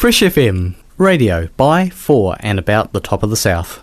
Fresh FM, radio by, for, and about the top of the South.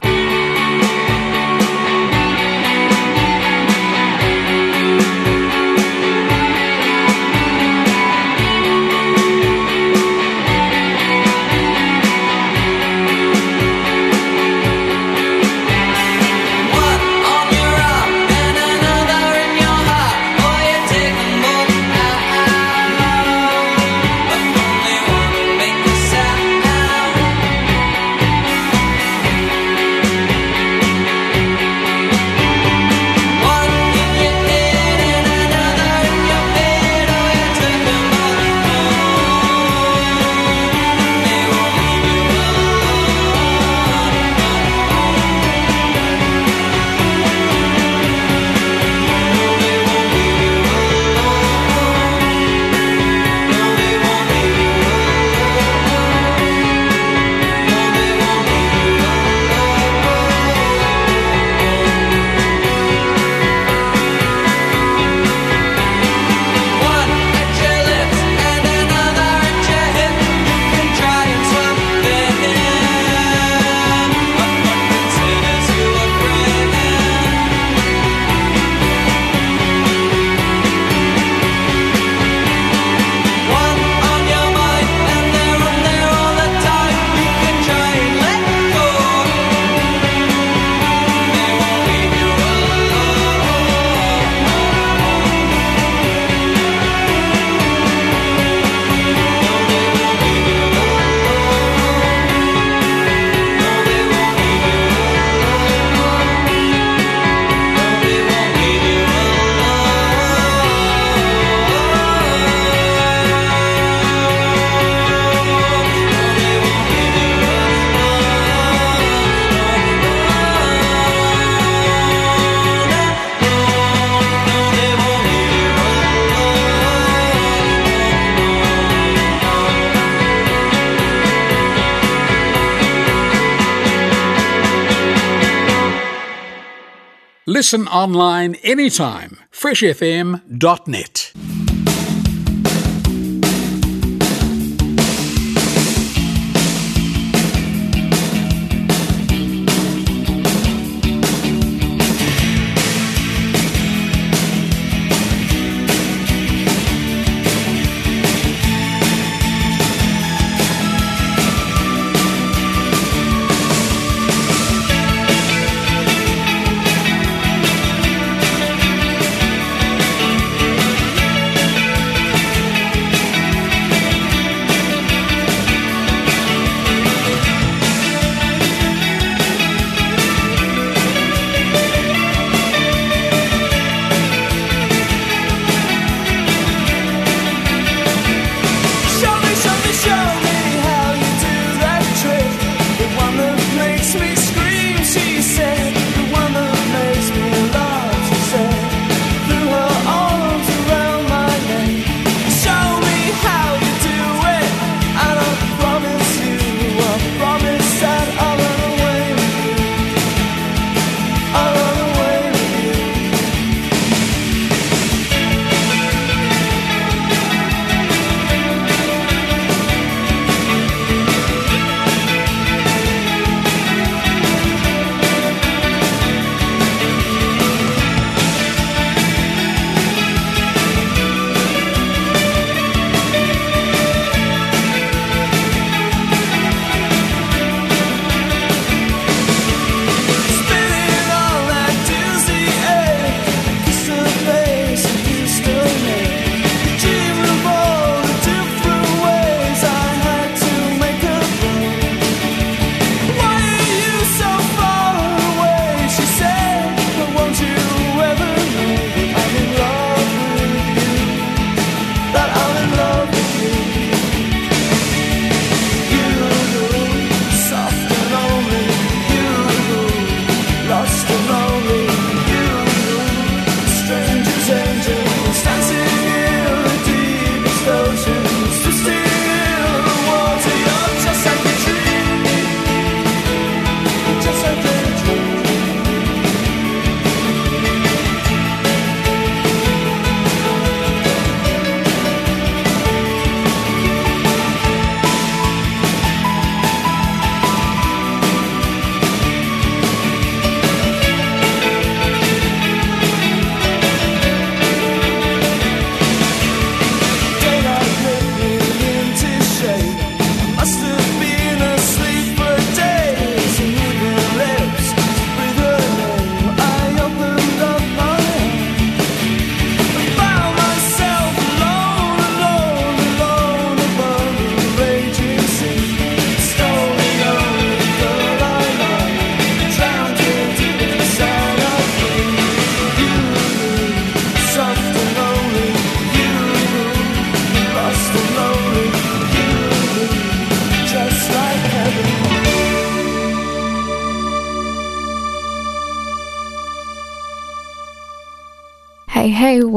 Listen online anytime. freshfm.net.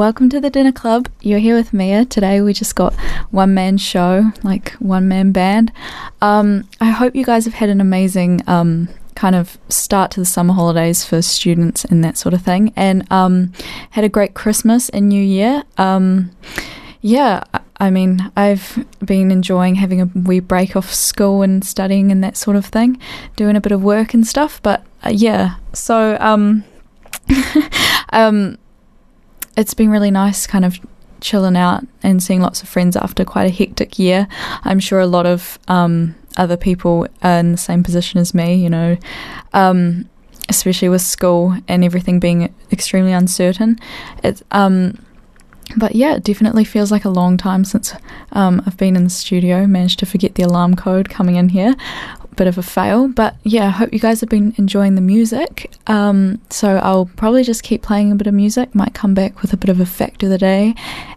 welcome to the Dinner Club. You're here with Mia. Today we just got one man show, like one man band. Um, I hope you guys have had an amazing um, kind of start to the summer holidays for students and that sort of thing, and um, had a great Christmas and New Year. Um, yeah, I mean, I've been enjoying having a wee break off school and studying and that sort of thing, doing a bit of work and stuff, but uh, yeah, so. um, um it's been really nice kind of chilling out and seeing lots of friends after quite a hectic year. I'm sure a lot of um, other people are in the same position as me, you know, um, especially with school and everything being extremely uncertain. It's, um, but yeah, it definitely feels like a long time since um, I've been in the studio. Managed to forget the alarm code coming in here, bit of a fail. But yeah, I hope you guys have been enjoying the music. Um, so I'll probably just keep playing a bit of music, might come back with a bit of a of the day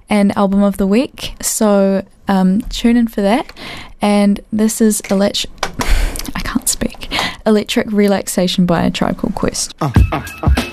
and album of the week. So um, tune in for that. And this is Electric. I can't speak. Electric Relaxation by a Tribe Called Quest. Uh, uh, uh.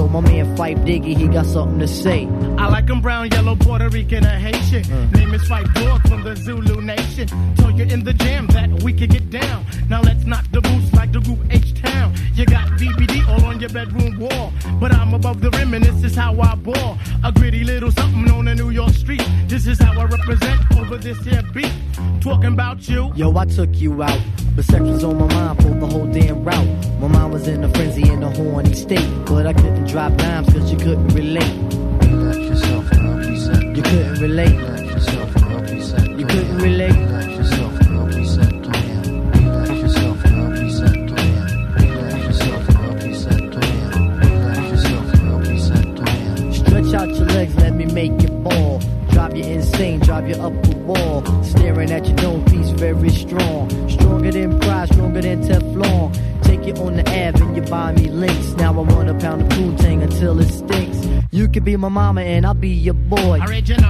yo, my man Phife Diggy, he got something to say. I like him brown, yellow, Puerto Rican, or Haitian. Mm. Name is Phife Dawg from the Zulu Nation. Told you in the jam that we could get down. Now let's knock the boots like the group H Town. You got BBD all on your bedroom wall. But I'm above the rim, and this is how I ball. A gritty little something on a New York street. This is how I represent over this here beat. Talking about you. Yo, I took you out but sex was on my mind for the whole damn route. My mind was in a frenzy in a horny state. But I couldn't drop dimes cause you couldn't relate. You couldn't relate. mama and I'll be your boy. Original.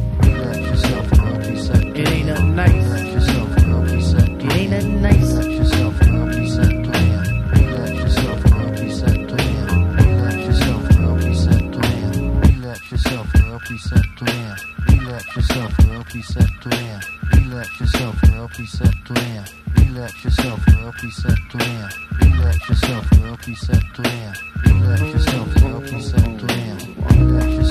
It ain't nothing nice. It ain't nothing nice. Reset plan. Relax yourself, girl. Reset plan. Relax yourself, girl. Reset plan. Relax yourself, girl. Reset plan. Relax yourself, girl. Reset plan. Relax yourself, girl. Reset plan. Relax yourself.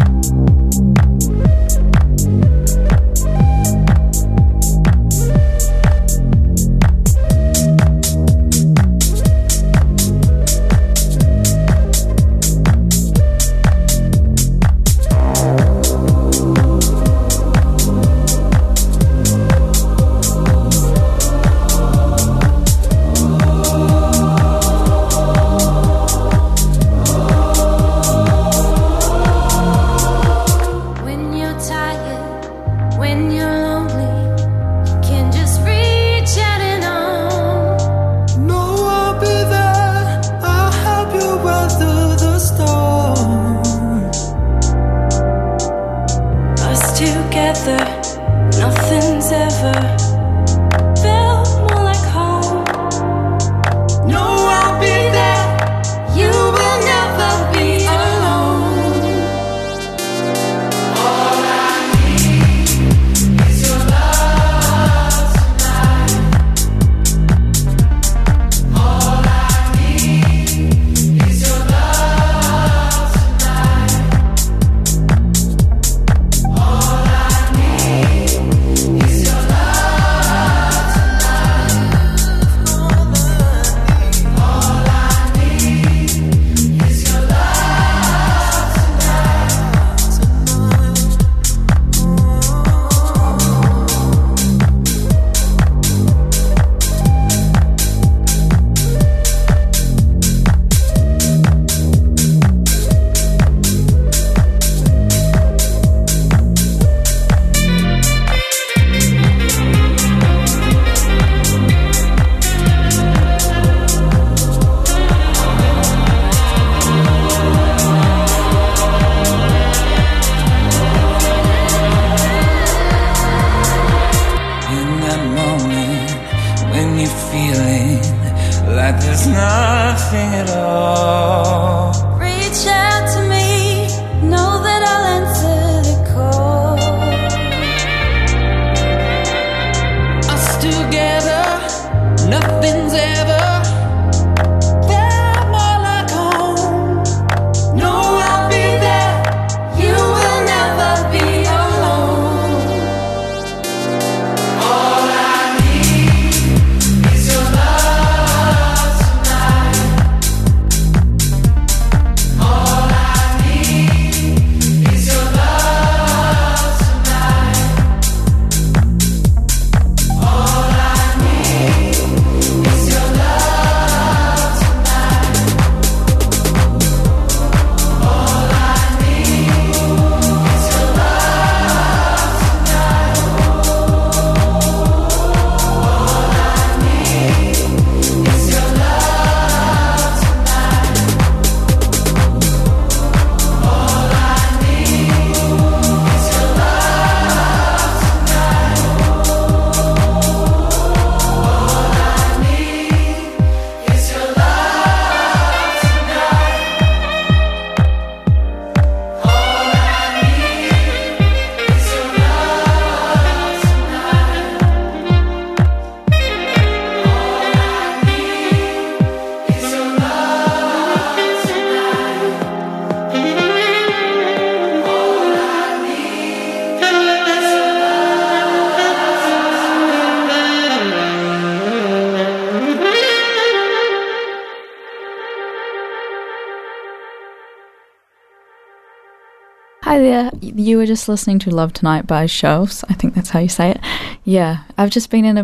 There. You were just listening to Love Tonight by Shelves. I think that's how you say it. Yeah, I've just been in a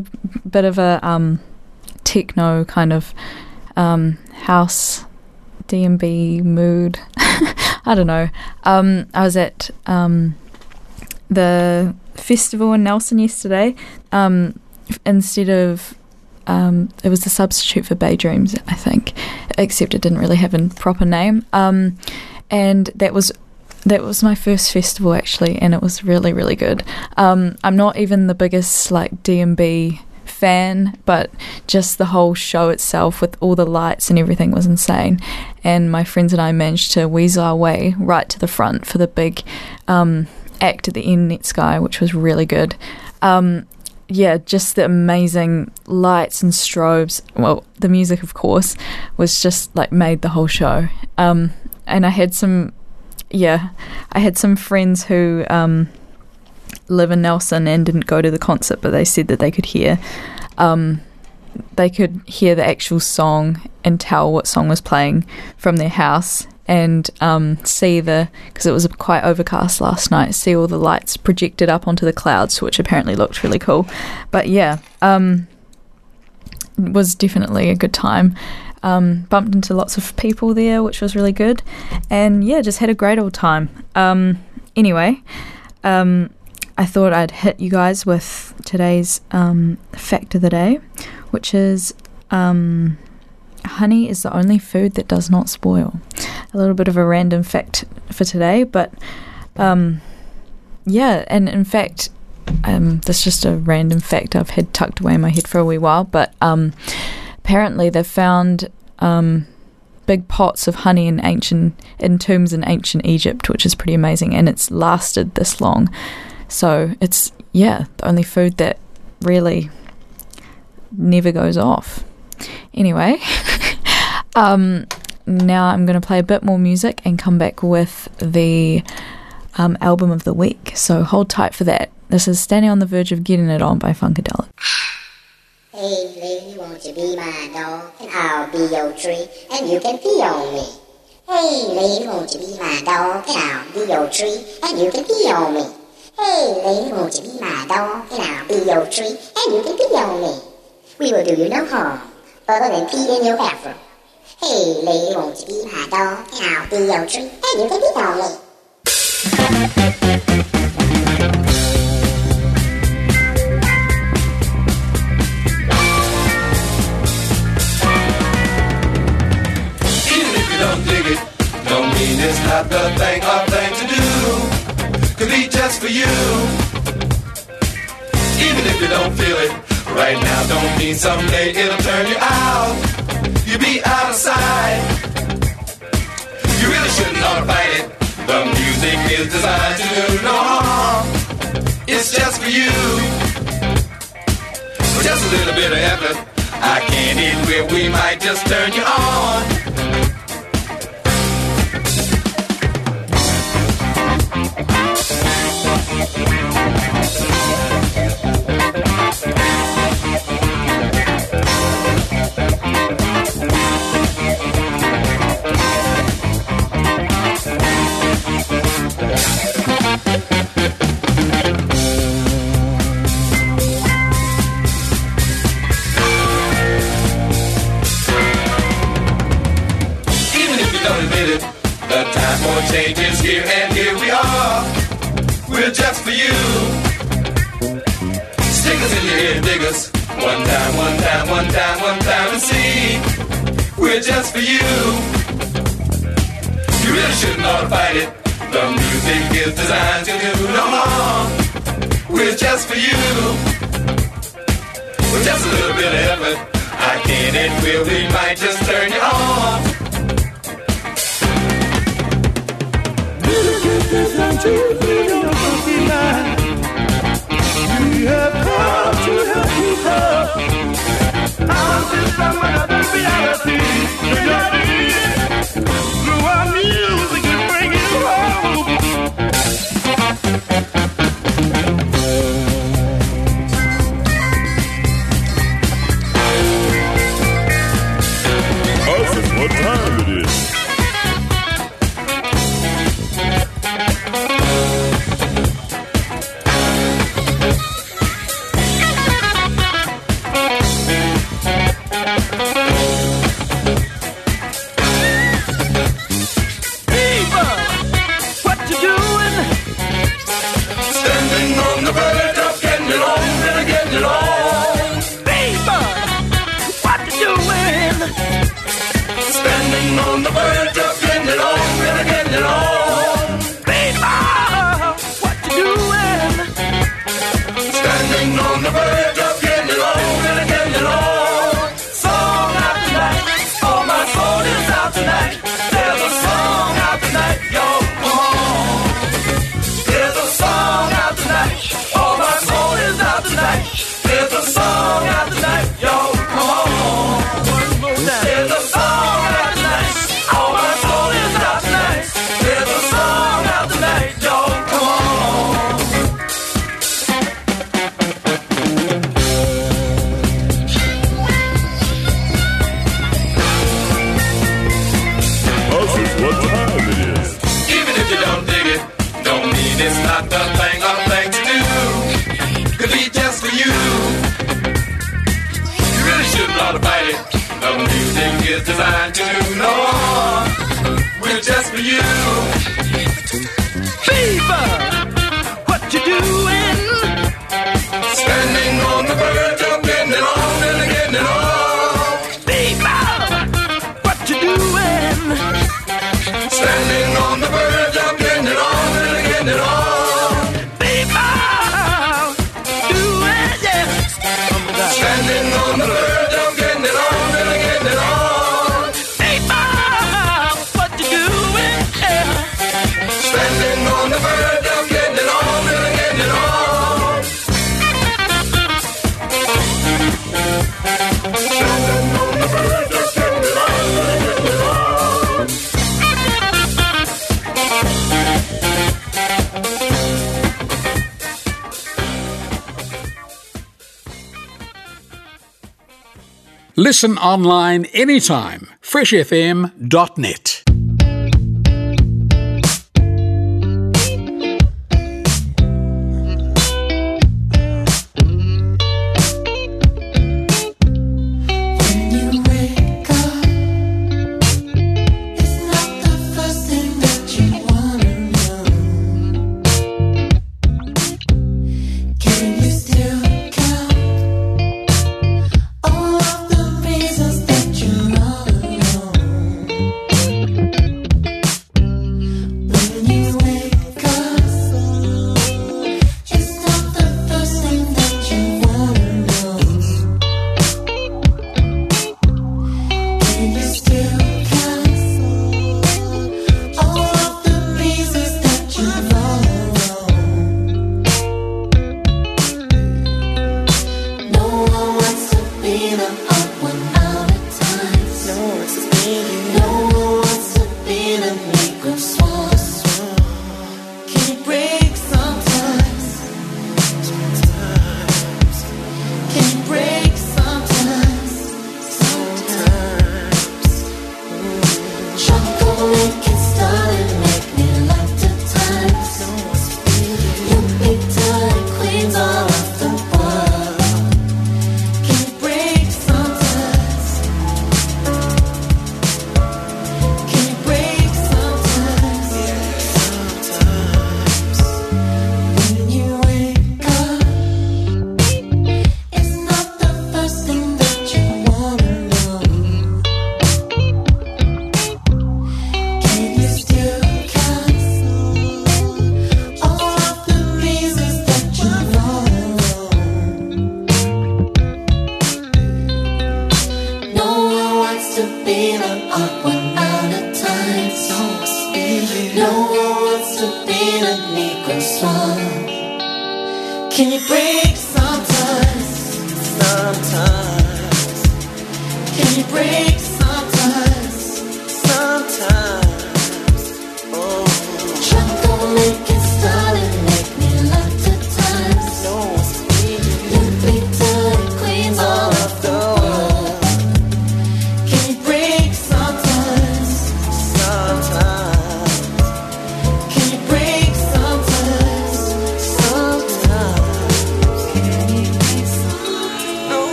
bit of a um, techno kind of um, house D&B mood. I don't know. Um, I was at um, the festival in Nelson yesterday. Um, instead of um, it was a substitute for Bay Dreams, I think, except it didn't really have a proper name. Um, and that was that was my first festival actually, and it was really really good. Um, I'm not even the biggest like D&B fan, but just the whole show itself with all the lights and everything was insane. And my friends and I managed to weasel our way right to the front for the big um, act at the end, Netsky, which was really good. Um, yeah, just the amazing lights and strobes. Well, the music, of course, was just like made the whole show. Um, and I had some, yeah, I had some friends who um, live in Nelson and didn't go to the concert, but they said that they could hear, um, they could hear the actual song and tell what song was playing from their house. And um, see the because it was quite overcast last night. See all the lights projected up onto the clouds, which apparently looked really cool. But yeah, um, it was definitely a good time. Um, bumped into lots of people there, which was really good, and yeah, just had a great old time. Um, anyway, um, I thought I'd hit you guys with today's um, fact of the day, which is um, honey is the only food that does not spoil. A little bit of a random fact for today, but um, yeah, and in fact, that's just a random fact I've had tucked away in my head for a wee while. But apparently, they've found um, big pots of honey in ancient in tombs in ancient Egypt, which is pretty amazing, and it's lasted this long. So it's yeah, the only food that really never goes off. Anyway, um, now I'm going to play a bit more music and come back with the um, album of the week. So hold tight for that. This is Standing on the Verge of Getting It On by Funkadelic. Hey lady, won't you be my dog and I'll be your tree and you can pee on me. Hey lady, won't you be my dog and I'll be your tree and you can pee on me. Hey lady, won't you be my dog and I'll be your tree and you can pee on me. We will do you no harm other than pee in your bathroom. Hey lady, won't you be my dog and I'll be your tree and you can pee on me. Mean it's not the thing or thing to do. Could be just for you. Even if you don't feel it right now, don't mean someday it'll turn you out. You'll be out of sight. You really shouldn't ought to fight it. The music is designed to do no harm. It's just for you. Just a little bit of effort, I can't where we might just turn you on. Just for you. You really shouldn't ought to fight it. The music is designed to do no harm. We're just for you. With just a little bit of effort, I can and will, we might just turn you on. Music is designed to We have come to help love. Our system another reality. Reality. Listen online anytime. freshfm.net. No wants to be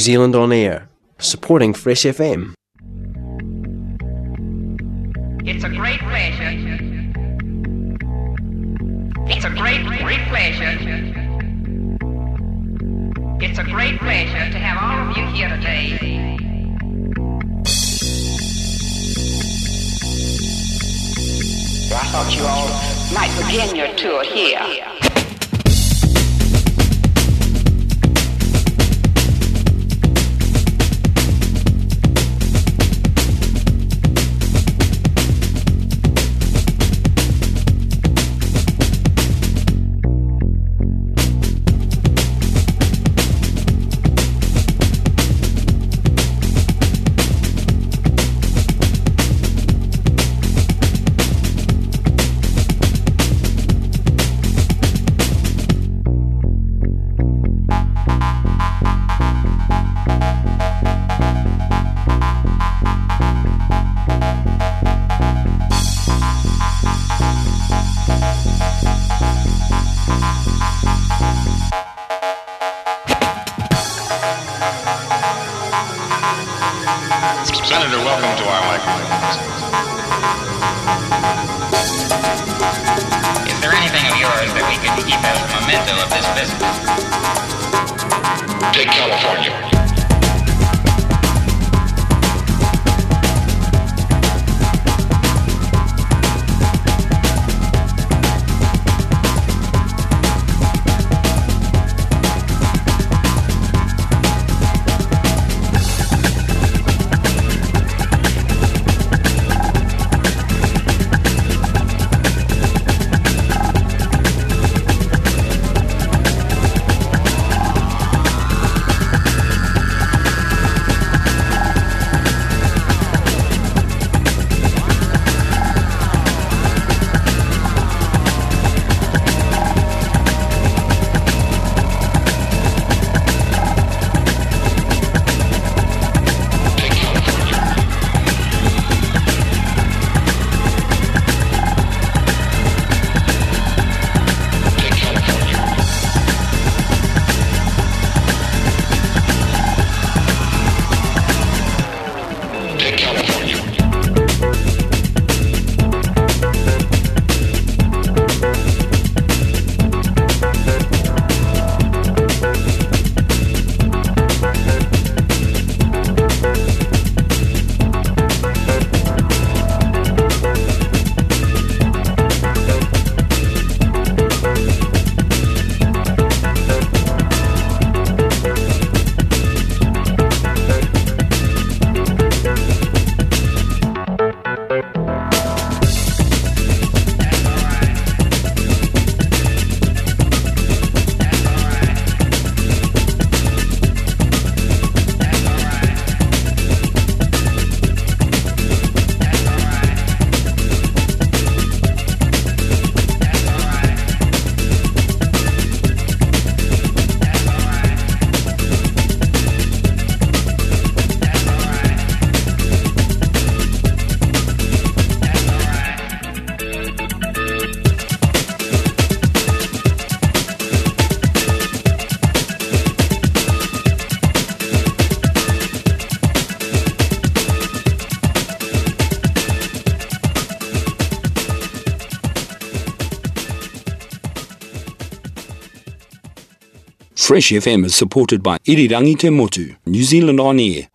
New Zealand On Air, supporting Fresh FM. Fresh FM is supported by Irirangi Te Motu, New Zealand On Air,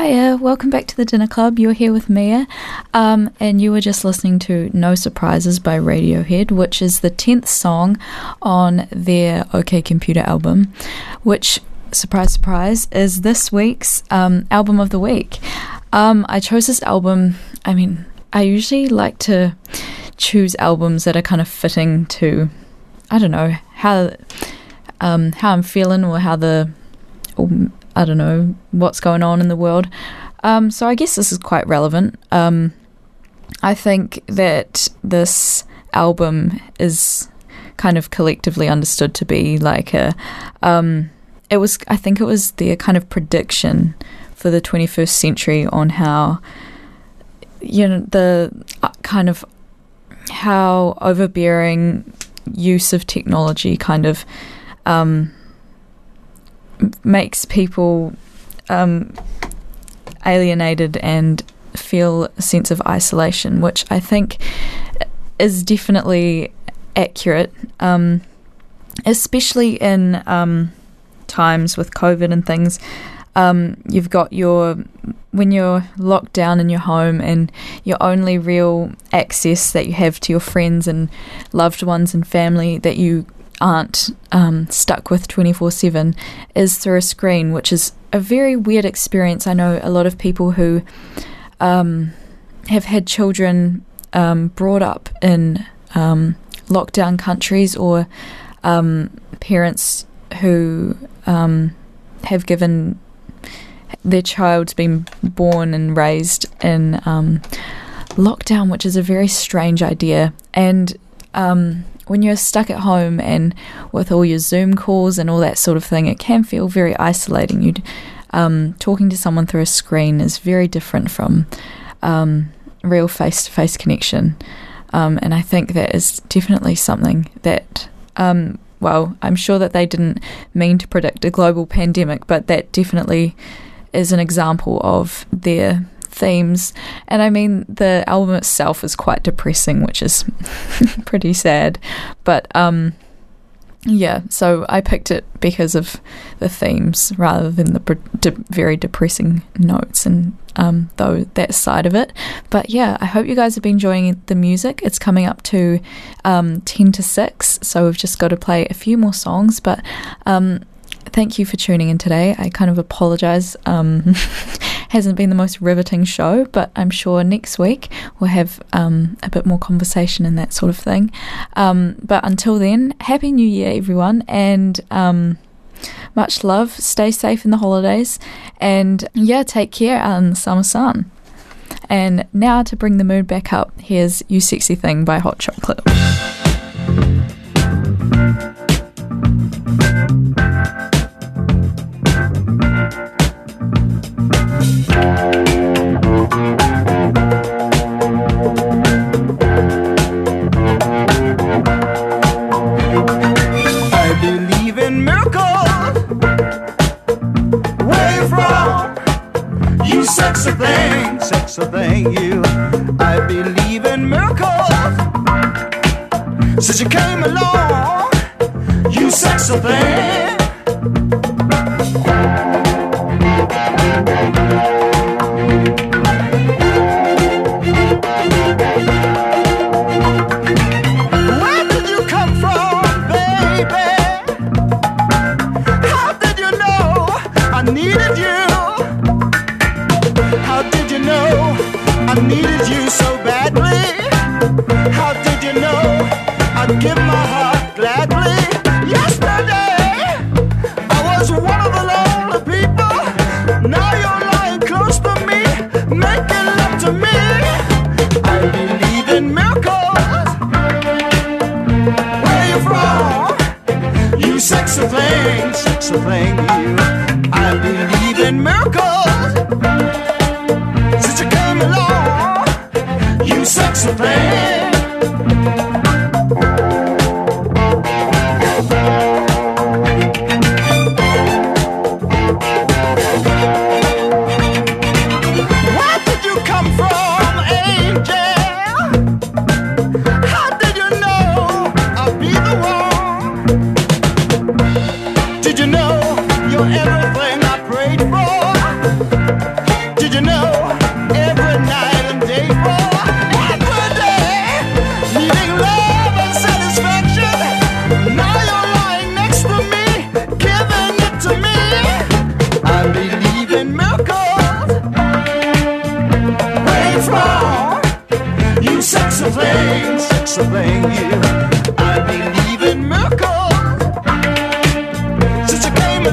Hiya, welcome back to the Dinner Club. You're here with Mia, um, and you were just listening to No Surprises by Radiohead, which is the 10th song on their OK Computer album, which, surprise, surprise, is this week's um, album of the week. Um, I chose this album, I mean, I usually like to choose albums that are kind of fitting to, I don't know, how, um, how I'm feeling or how the, or I don't know what's going on in the world. Um, so I guess this is quite relevant. Um, I think that this album is kind of collectively understood to be like a. Um, it was. I think it was their kind of prediction for the 21st century on how you know the uh, kind of how overbearing use of technology kind of um, makes people um, alienated and feel a sense of isolation, which I think is definitely accurate, um, especially in um, times with COVID and things. Um, you've got your when you're locked down in your home and your only real access that you have to your friends and loved ones and family that you aren't um, stuck with 24 7 is through a screen, which is a very weird experience. I know a lot of people who um, have had children um, brought up in um, lockdown countries or um, parents who um, have given their child's been born and raised in lockdown, which is a very strange idea. And um, when you're stuck at home and with all your Zoom calls and all that sort of thing, it can feel very isolating. You, um, talking to someone through a screen is very different from um, real face-to-face connection, um, and I think that is definitely something that. Um, well, I'm sure that they didn't mean to predict a global pandemic, but that definitely is an example of their themes. And I mean, the album itself is quite depressing, which is pretty sad. But um, yeah, so I picked it because of the themes rather than the de- very depressing notes and um, though that side of it. But yeah, I hope you guys have been enjoying the music. It's coming up to um, 10 to 6, so we've just got to play a few more songs. But um, thank you for tuning in today. I kind of apologize. Um, hasn't been the most riveting show, but I'm sure next week we'll have um, a bit more conversation and that sort of thing. Um, but until then, Happy New Year, everyone, and um, much love. Stay safe in the holidays, and yeah, take care out in the summer sun. And now to bring the mood back up, here's You Sexy Thing by Hot Chocolate. You from? You sexy thing,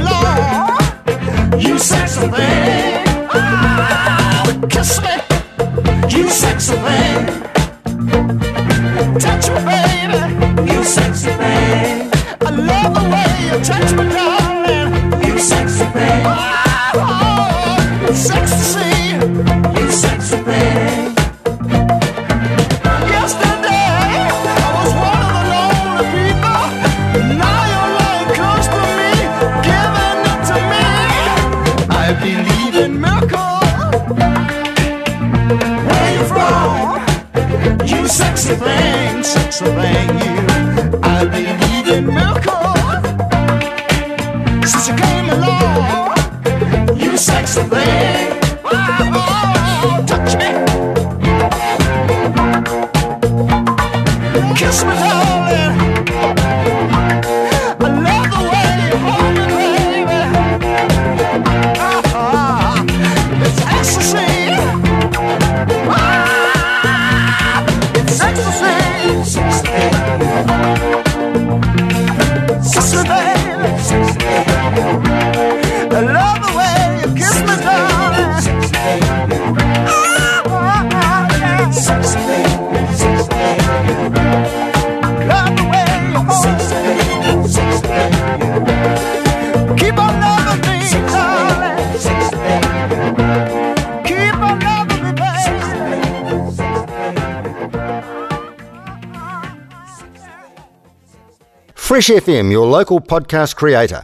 law. You said something. Fresh FM, your local podcast creator.